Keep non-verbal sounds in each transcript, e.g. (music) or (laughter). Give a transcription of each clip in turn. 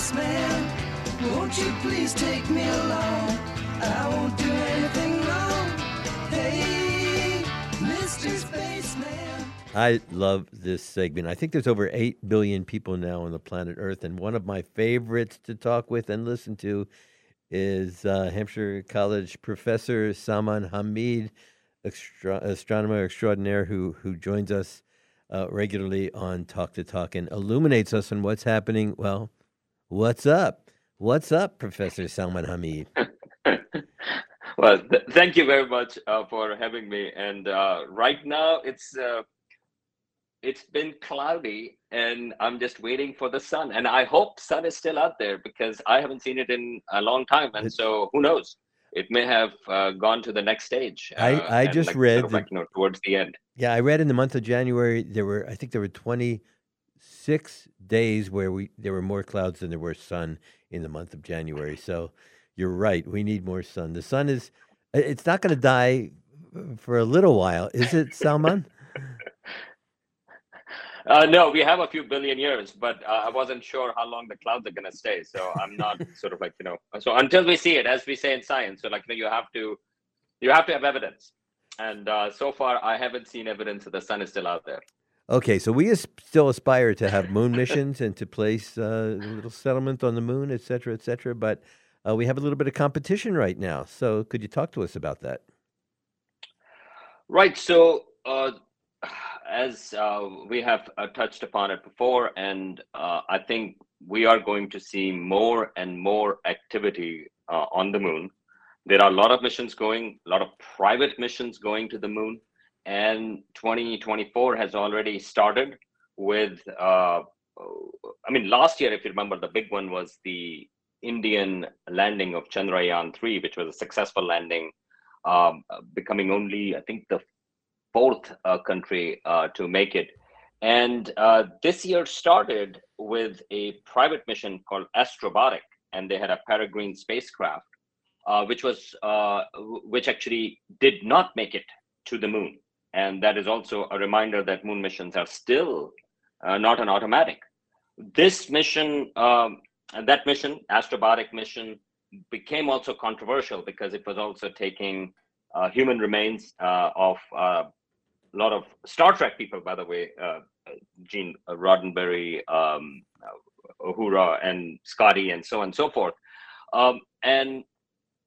spaceman. Won't you please take me along? I won't do anything wrong. Hey, Mr. Spaceman. I love this segment. I think there's over 8 billion people now on the planet Earth. And one of my favorites to talk with and listen to is uh, Hampshire College professor Salman Hameed, extra- astronomer extraordinaire, who, who joins us uh, regularly on Talk the Talk and illuminates us on what's happening. Well, what's up? What's up, Professor Salman Hameed? (laughs) well, th- thank you very much uh, for having me. And uh, right now, it's uh, it's been cloudy, and I'm just waiting for the sun. And I hope sun is still out there because I haven't seen it in a long time. And so, who knows? It may have uh, gone to the next stage. I, uh, I just like, read sort of like, you know, towards the end. Yeah, I read in the month of January there were I think there were 26 days where we there were more clouds than there were sun in the month of January. So you're right, we need more sun. The sun is it's not going to die for a little while, is it, Salman? (laughs) Uh, no, we have a few billion years, but uh, I wasn't sure how long the clouds are going to stay. So I'm not (laughs) sort of like you know. So until we see it, as we say in science, so like you, know, you have to, you have to have evidence. And uh, so far, I haven't seen evidence that the sun is still out there. Okay, so we as- still aspire to have moon missions and to place uh, a little settlement on the moon, et cetera, et cetera. But uh, we have a little bit of competition right now. So could you talk to us about that? Right. So, uh, as uh, we have uh, touched upon it before, and uh, I think we are going to see more and more activity on the moon. There are a lot of missions going, a lot of private missions going to the moon, and 2024 has already started with. Uh, I mean, last year, if you remember, the big one was the Indian landing of Chandrayaan 3, which was a successful landing um, becoming only, I think, the fourth uh, country uh, to make it. And uh, this year started with a private mission called Astrobotic, and they had a Peregrine spacecraft, uh, which was uh, which actually did not make it to the moon. And that is also a reminder that moon missions are still uh, not an automatic. This mission, um, that mission, Astrobotic mission, became also controversial because it was also taking uh, human remains uh, of uh, a lot of Star Trek people, by the way, uh, Gene Roddenberry, um, Uhura, and Scotty, and so on and so forth. Um, and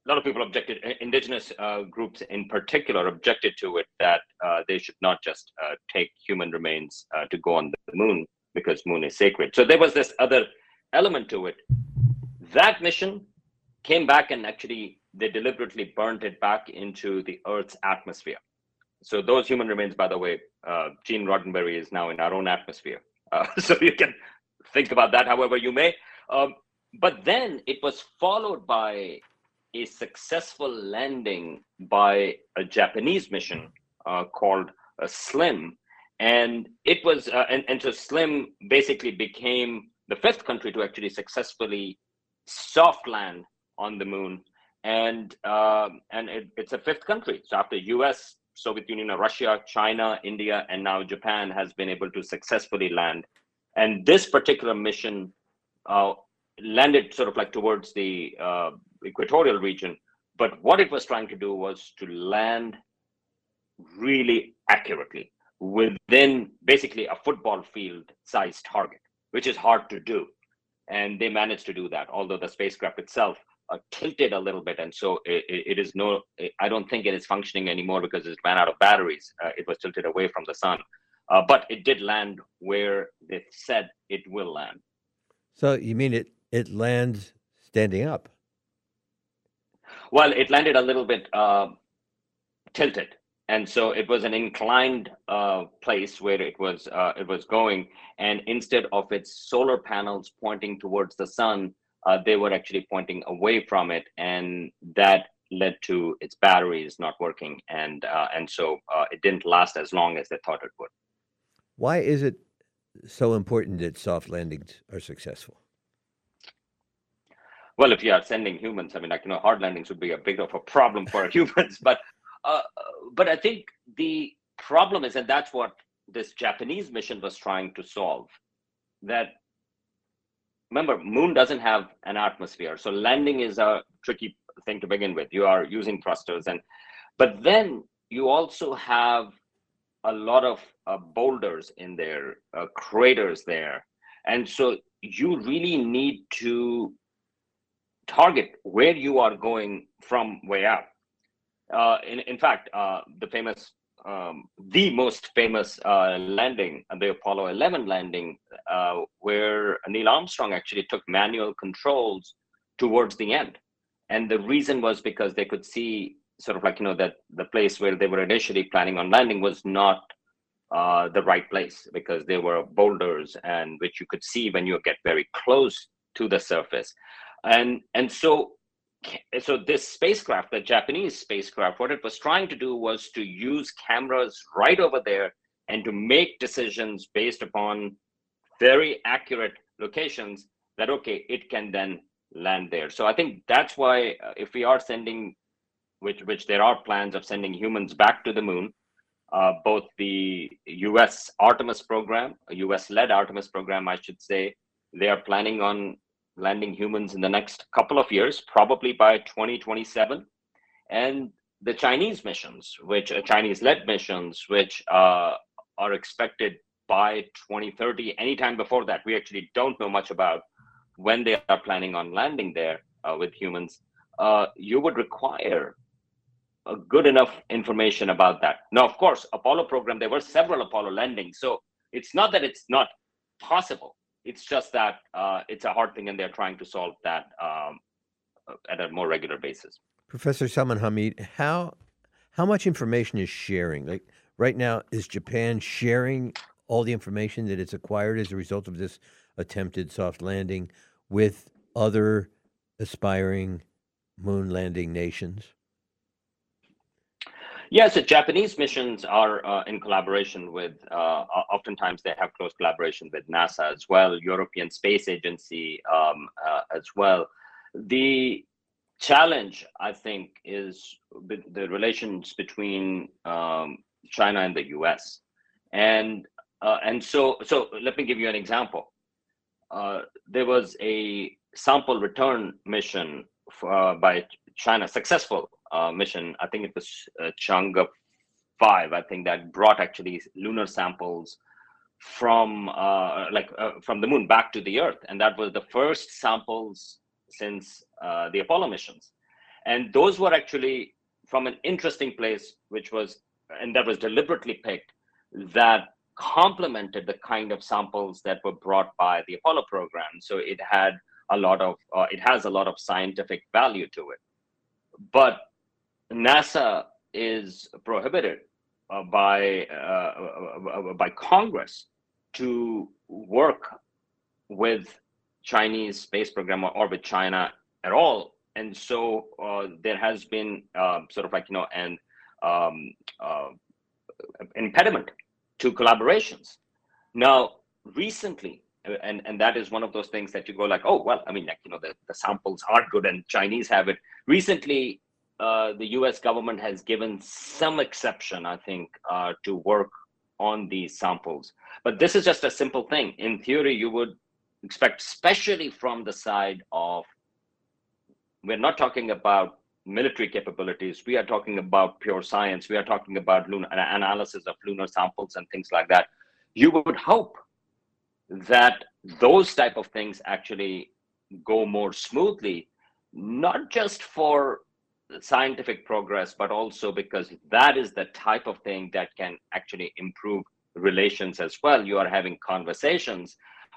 a lot of people objected, indigenous uh, groups in particular objected to it that uh, they should not just uh, take human remains uh, to go on the moon because moon is sacred. So there was this other element to it. That mission came back and actually they deliberately burnt it back into the Earth's atmosphere. So those human remains, by the way, uh, Gene Roddenberry is now in our own atmosphere. Uh, (laughs) so you can think about that however you may. Um, but then it was followed by a successful landing by a Japanese mission uh, called uh, SLIM. And it was, uh, and, and so SLIM basically became the fifth country to actually successfully soft land on the moon. And um, and it, it's a fifth country. So after US, Soviet Union, Russia, China, India, and now Japan has been able to successfully land. And this particular mission uh, landed sort of like towards the uh, equatorial region. But what it was trying to do was to land really accurately within basically a football field sized target, which is hard to do. And they managed to do that, although the spacecraft itself uh, tilted a little bit. And so it, it it is no, I don't think it is functioning anymore because it ran out of batteries. Uh, it was tilted away from the sun. Uh, but it did land where they said it will land. So you mean it it lands standing up? Well, it landed a little bit uh, tilted, and so it was an inclined uh, place where it was uh, it was going. And instead of its solar panels pointing towards the sun, uh, they were actually pointing away from it, and that led to its batteries not working, and uh, and so uh, it didn't last as long as they thought it would. Why is it so important that soft landings are successful? Well, if you are sending humans, I mean, like you know, hard landings would be a bit of a problem for (laughs) humans. But, uh, but I think the problem is, and that's what this Japanese mission was trying to solve, that remember, Moon doesn't have an atmosphere, so landing is a tricky thing to begin with. You are using thrusters, and but then you also have a lot of uh, boulders in there, uh, craters there, and so you really need to target where you are going from way out. Uh, in, in fact, uh, the famous, um, the most famous uh, landing, the Apollo 11 landing, uh, where Neil Armstrong actually took manual controls towards the end. And the reason was because they could see sort of like, you know, that the place where they were initially planning on landing was not uh, the right place because there were boulders and which you could see when you get very close to the surface and and so so this spacecraft the japanese spacecraft what it was trying to do was to use cameras right over there and to make decisions based upon very accurate locations that okay it can then land there. So i think that's why uh, if we are sending which which there are plans of sending humans back to the moon uh, both the US Artemis program, US led Artemis program, I should say, they are planning on landing humans in the next couple of years, probably by 2027. And the Chinese missions, which uh, Chinese led missions, which uh, are expected by 2030, anytime before that. We actually don't know much about when they are planning on landing there uh, with humans. Uh, you would require good enough information about that. Now, of course, Apollo program, there were several Apollo landings. So it's not that it's not possible. It's just that uh, it's a hard thing and they're trying to solve that um, at a more regular basis. Professor Salman Hameed, how how much information is sharing? Like right now, is Japan sharing all the information that it's acquired as a result of this attempted soft landing with other aspiring moon landing nations? Yeah, so Japanese missions are uh, in collaboration with, uh, oftentimes they have close collaboration with NASA as well, European Space Agency um, uh, as well. The challenge, I think, is the relations between um, China and the US. And, uh, and so, so let me give you an example. Uh, there was a sample return mission for, uh, by China, successful uh, mission. I think it was uh, Chang'e five. I think that brought actually lunar samples from uh, like uh, from the moon back to the Earth, and that was the first samples since uh, the Apollo missions. And those were actually from an interesting place, which was and that was deliberately picked that complemented the kind of samples that were brought by the Apollo program. So it had a lot of uh, it has a lot of scientific value to it. But NASA is prohibited uh, by uh, uh, by Congress to work with Chinese space program or, with China at all, and so uh, there has been um, sort of like you know an um, uh, impediment to collaborations. Now, recently, and and that is one of those things that you go like, oh well, I mean, like you know, the, the samples are good and Chinese have it. Recently, uh, the U.S. government has given some exception, I think, uh, to work on these samples. But this is just a simple thing. In theory, you would expect, especially from the side of, we're not talking about military capabilities. We are talking about pure science. We are talking about lunar analysis of lunar samples and things like that. You would hope that those type of things actually go more smoothly, not just for scientific progress, but also because that is the type of thing that can actually improve relations as well. You are having conversations,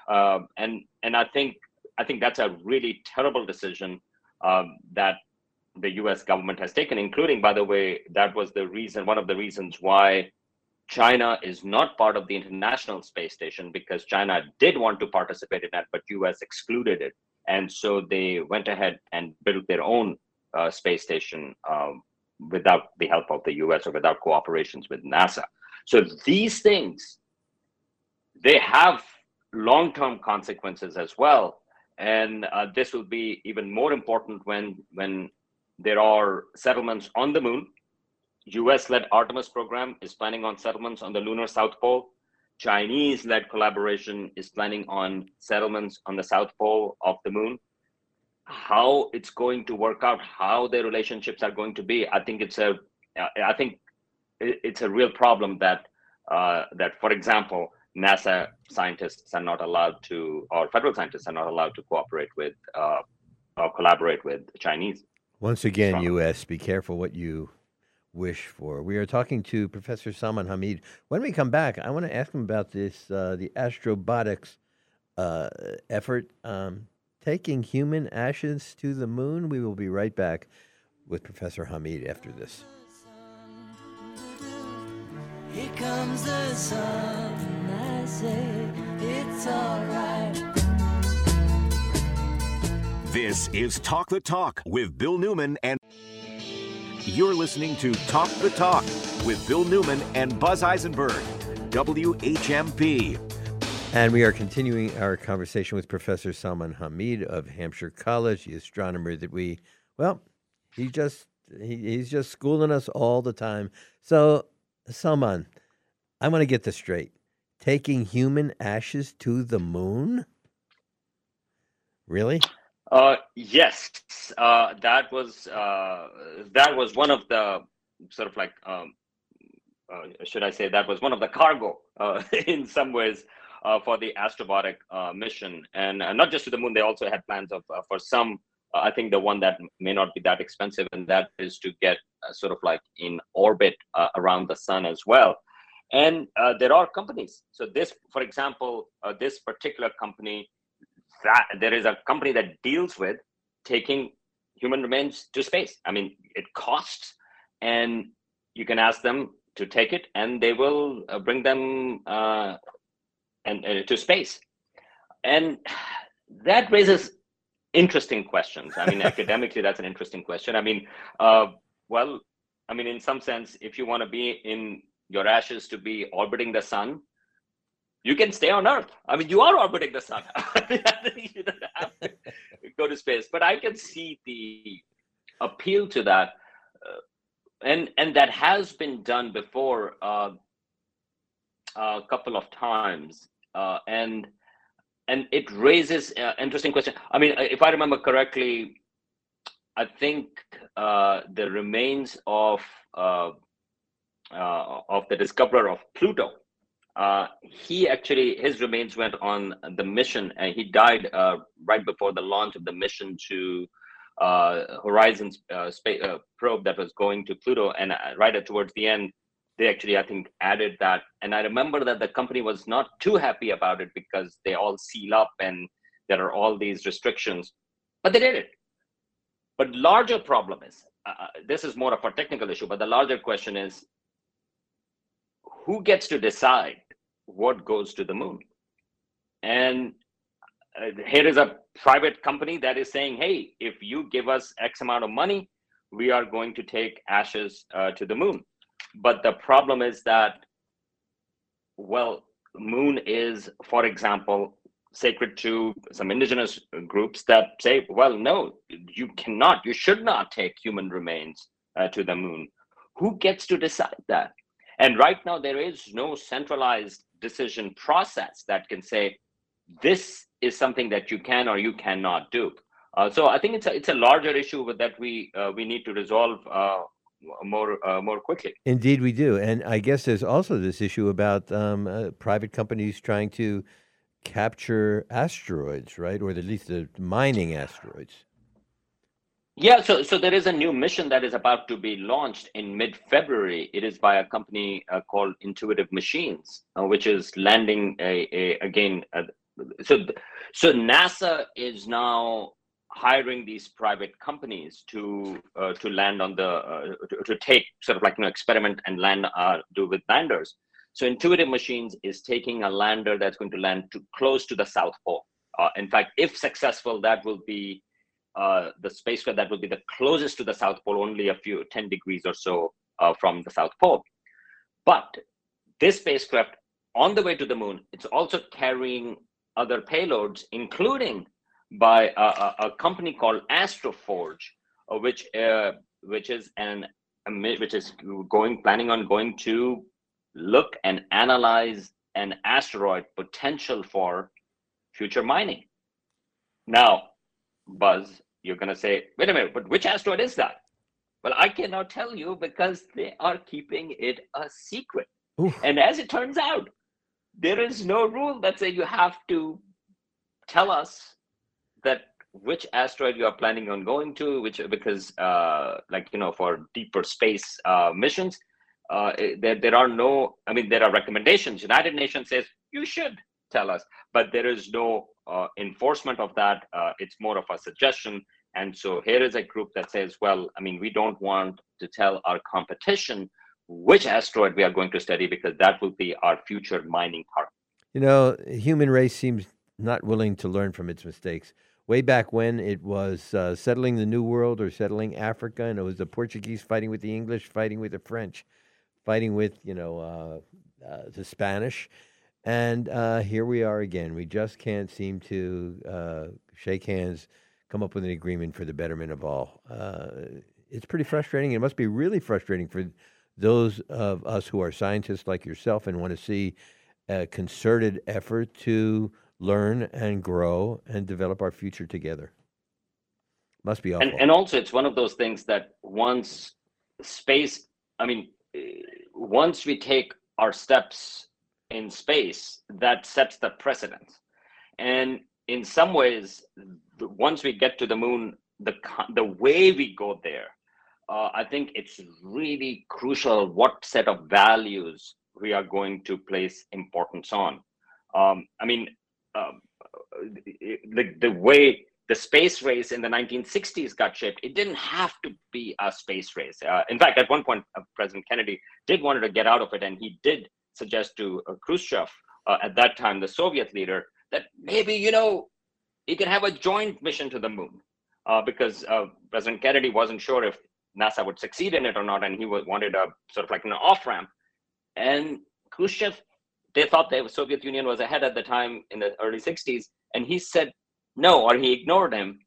uh, and and I think I think that's a really terrible decision um, that the U.S. government has taken. Including, by the way, that was the reason, one of the reasons why China is not part of the International Space Station because China did want to participate in that, but U.S. excluded it, and so they went ahead and built their own uh, space station um, without the help of the US or without cooperations with NASA. So these things, they have long-term consequences as well. And uh, this will be even more important when, when there are settlements on the moon. US-led Artemis program is planning on settlements on the lunar South Pole. Chinese led collaboration is planning on settlements on the South Pole of the moon. How it's going to work out, how their relationships are going to be, I think it's a, I think it's a real problem that uh, that, for example, NASA scientists are not allowed to, or federal scientists are not allowed to cooperate with uh, or collaborate with Chinese. Once again, U.S., be careful what you wish for. We are talking to Professor Salman Hameed. When we come back, I want to ask him about this uh, the astrobotics uh, effort, um, taking human ashes to the moon. We will be right back with Professor Hameed after this. Here comes the sun, I say it's alright. This is Talk the Talk with Bill Newman and you're listening to Talk the Talk with Bill Newman and Buzz Eisenberg, WHMP. And we are continuing our conversation with Professor Salman Hameed of Hampshire College, the astronomer that we, well, he just he, he's just schooling us all the time. So Salman, I want to get this straight. Taking human ashes to the moon? Really? Uh, yes, uh, that was uh, that was one of the sort of like um, uh, should I say that was one of the cargo uh, (laughs) in some ways uh, for the astrobotic mission, and not just to the moon. They also had plans of for some. I think the one that may not be that expensive, and that is to get sort of like in orbit around the sun as well. And there are companies. So this, for example, this particular company that there is a company that deals with taking human remains to space. I mean, it costs, and you can ask them to take it, and they will uh, bring them uh, and uh, to space. And that raises interesting questions. I mean, (laughs) academically, that's an interesting question. I mean, uh, well, I mean, in some sense, if you want to be in your ashes to be orbiting the sun, you can stay on Earth. I mean, you are orbiting the sun. (laughs) you don't have to go to space. But I can see the appeal to that, uh, and and that has been done before uh, a couple of times, uh, and and it raises uh, interesting question. I mean, if I remember correctly, I think uh, the remains of uh, of the discoverer of Pluto uh, he actually his remains went on the mission and he died uh, right before the launch of the mission to uh, horizon's uh, space uh, probe that was going to pluto and right at, towards the end they actually i think added that. And i remember that the company was not too happy about it because they all seal up and there are all these restrictions but they did it. But larger problem is this is more of a technical issue but the larger question is who gets to decide what goes to the moon. And uh, here is a private company that is saying, hey, if you give us X amount of money, we are going to take ashes uh, to the moon. But the problem is that, well, moon is, for example, sacred to some indigenous groups that say, well, no, you cannot, you should not take human remains uh, to the moon. Who gets to decide that? And right now, there is no centralized decision process that can say this is something that you can or you cannot do. Uh, so I think it's a, it's a larger issue that we uh, we need to resolve uh, more uh, more quickly. Indeed, we do, and I guess there's also this issue about um, uh, private companies trying to capture asteroids, right, or at least the mining asteroids. Yeah, so so there is a new mission that is about to be launched in mid-February. It is by a company uh, called Intuitive Machines, uh, which is landing a, a again. Uh, so so NASA is now hiring these private companies to uh, to land on the uh, to, to, take sort of like you know experiment and land uh, do with landers. So Intuitive Machines is taking a lander that's going to land to close to the South Pole. in fact, if successful, that will be uh, the spacecraft that will be the closest to the South Pole, only a few 10 degrees or so uh, from the South Pole. But this spacecraft, on the way to the moon, it's also carrying other payloads, including by a, a, company called Astroforge, uh, which uh, which is an which is going planning on going to look and analyze an asteroid potential for future mining. Now, Buzz, you're going to say, wait a minute, but which asteroid is that? Well, I cannot tell you because they are keeping it a secret. Oof. And as it turns out, there is no rule that say you have to tell us that which asteroid you are planning on going to, which because uh, like you know for deeper space uh, missions, uh, eh, there there are no. I mean, there are recommendations. United Nations says you should tell us, but there is no uh, enforcement of that. Uh, it's more of a suggestion. And so here is a group that says, well, I mean, we don't want to tell our competition which asteroid we are going to study because that will be our future mining target. You know, human race seems not willing to learn from its mistakes. Way back when it was uh, settling the New World or settling Africa, and it was the Portuguese fighting with the English, fighting with the French, fighting with you know uh, uh, the Spanish, and uh, here we are again. We just can't seem to uh, shake hands, come up with an agreement for the betterment of all. Uh, it's pretty frustrating. It must be really frustrating for those of us who are scientists like yourself and want to see a concerted effort to learn and grow and develop our future together. Must be awful. And, and also, it's one of those things that once space, I mean, once we take our steps in space, that sets the precedent. And in some ways, once we get to the moon, the the way we go there, uh, I think it's really crucial what set of values we are going to place importance on. Um, I mean, um, the, the way the space race in the 1960s got shaped, it didn't have to be a space race. Uh, in fact, at one point, uh, President Kennedy did wanted to get out of it, and he did suggest to uh, Khrushchev, uh, at that time the Soviet leader, that maybe you know he can have a joint mission to the moon, uh, because uh, President Kennedy wasn't sure if NASA would succeed in it or not, and he wanted a sort of like an off ramp. And Khrushchev, they thought the Soviet Union was ahead at the time in the early 60s, and he said no, or he ignored him.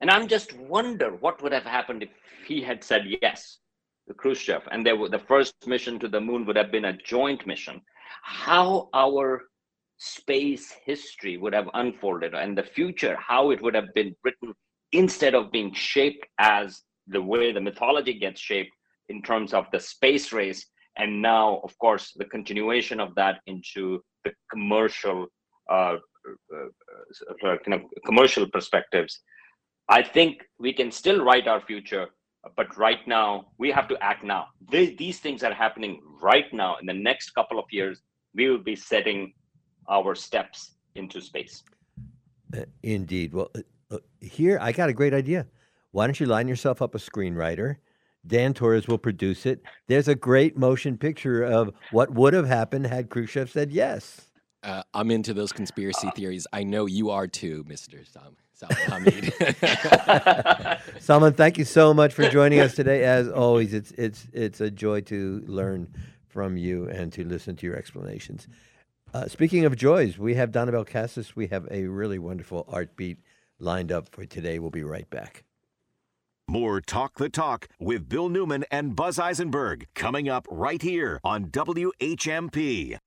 And I'm just wonder what would have happened if he had said yes to Khrushchev, and were, the first mission to the moon would have been a joint mission. How our space history would have unfolded, and the future, how it would have been written instead of being shaped as the way the mythology gets shaped in terms of the space race and now of course the continuation of that into the commercial uh, uh, uh, kind of commercial perspectives. I think we can still write our future but right now we have to act now. Th- these things are happening right now. In the next couple of years we will be setting our steps into space Uh, indeed. Well, uh, uh, here I got a great idea. Why don't you line yourself up a screenwriter? Dan Torres will produce it. There's a great motion picture of what would have happened had Khrushchev said yes. Uh, I'm into those conspiracy theories. I know you are too, Mr. Sam. Sam Hameed. (laughs) Salman, thank you so much for joining us today. As always, it's it's it's a joy to learn from you and to listen to your explanations. Uh, speaking of joys, we have Donnabelle Casis. We have a really wonderful art beat lined up for today. We'll be right back. More Talk the Talk with Bill Newman and Buzz Eisenberg coming up right here on WHMP.